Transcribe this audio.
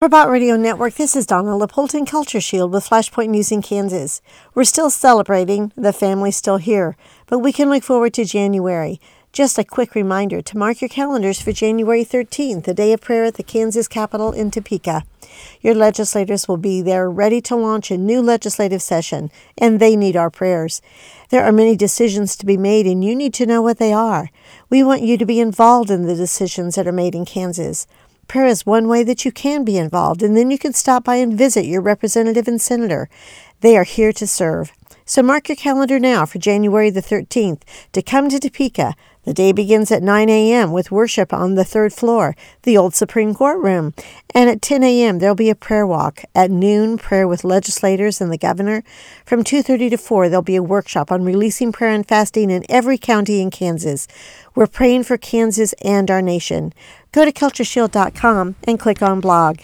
For Bott Radio Network, this is Donna Littleton Culture Shield with Flashpoint News in Kansas. We're still celebrating, the family's still here, but we can look forward to January. Just a quick reminder to mark your calendars for January 13th, the day of prayer at the Kansas Capitol in Topeka. Your legislators will be there ready to launch a new legislative session, and they need our prayers. There are many decisions to be made, and you need to know what they are. We want you to be involved in the decisions that are made in Kansas. Prayer is one way that you can be involved, and then you can stop by and visit your representative and senator. They are here to serve. So mark your calendar now for January the 13th to come to Topeka. The day begins at 9 a.m. with worship on the third floor, the old Supreme Court room. And at 10 a.m. there'll be a prayer walk. At noon, prayer with legislators and the governor. From 2.30 to 4, there'll be a workshop on releasing prayer and fasting in every county in Kansas. We're praying for Kansas and our nation. Go to cultureshield.com and click on blog.